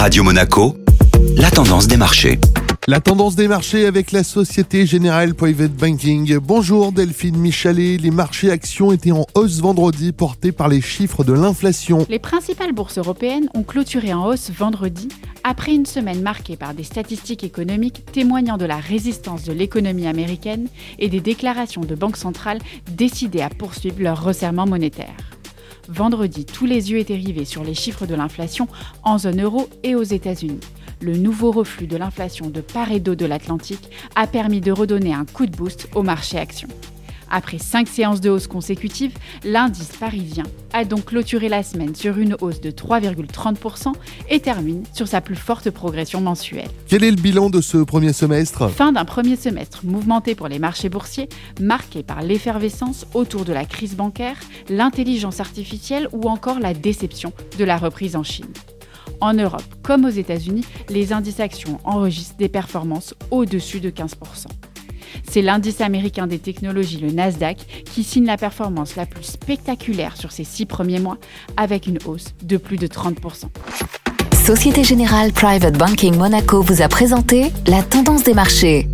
Radio Monaco, la tendance des marchés. La tendance des marchés avec la Société Générale Private Banking. Bonjour Delphine Michalet. Les marchés actions étaient en hausse vendredi portés par les chiffres de l'inflation. Les principales bourses européennes ont clôturé en hausse vendredi après une semaine marquée par des statistiques économiques témoignant de la résistance de l'économie américaine et des déclarations de banques centrales décidées à poursuivre leur resserrement monétaire. Vendredi, tous les yeux étaient rivés sur les chiffres de l'inflation en zone euro et aux États-Unis. Le nouveau reflux de l'inflation de part et d'autre de l'Atlantique a permis de redonner un coup de boost au marché actions. Après cinq séances de hausse consécutives, l'indice parisien a donc clôturé la semaine sur une hausse de 3,30% et termine sur sa plus forte progression mensuelle. Quel est le bilan de ce premier semestre? Fin d'un premier semestre mouvementé pour les marchés boursiers, marqué par l'effervescence autour de la crise bancaire, l'intelligence artificielle ou encore la déception de la reprise en Chine. En Europe comme aux États-Unis, les indices actions enregistrent des performances au-dessus de 15%. C'est l'indice américain des technologies, le Nasdaq, qui signe la performance la plus spectaculaire sur ces six premiers mois, avec une hausse de plus de 30%. Société Générale Private Banking Monaco vous a présenté la tendance des marchés.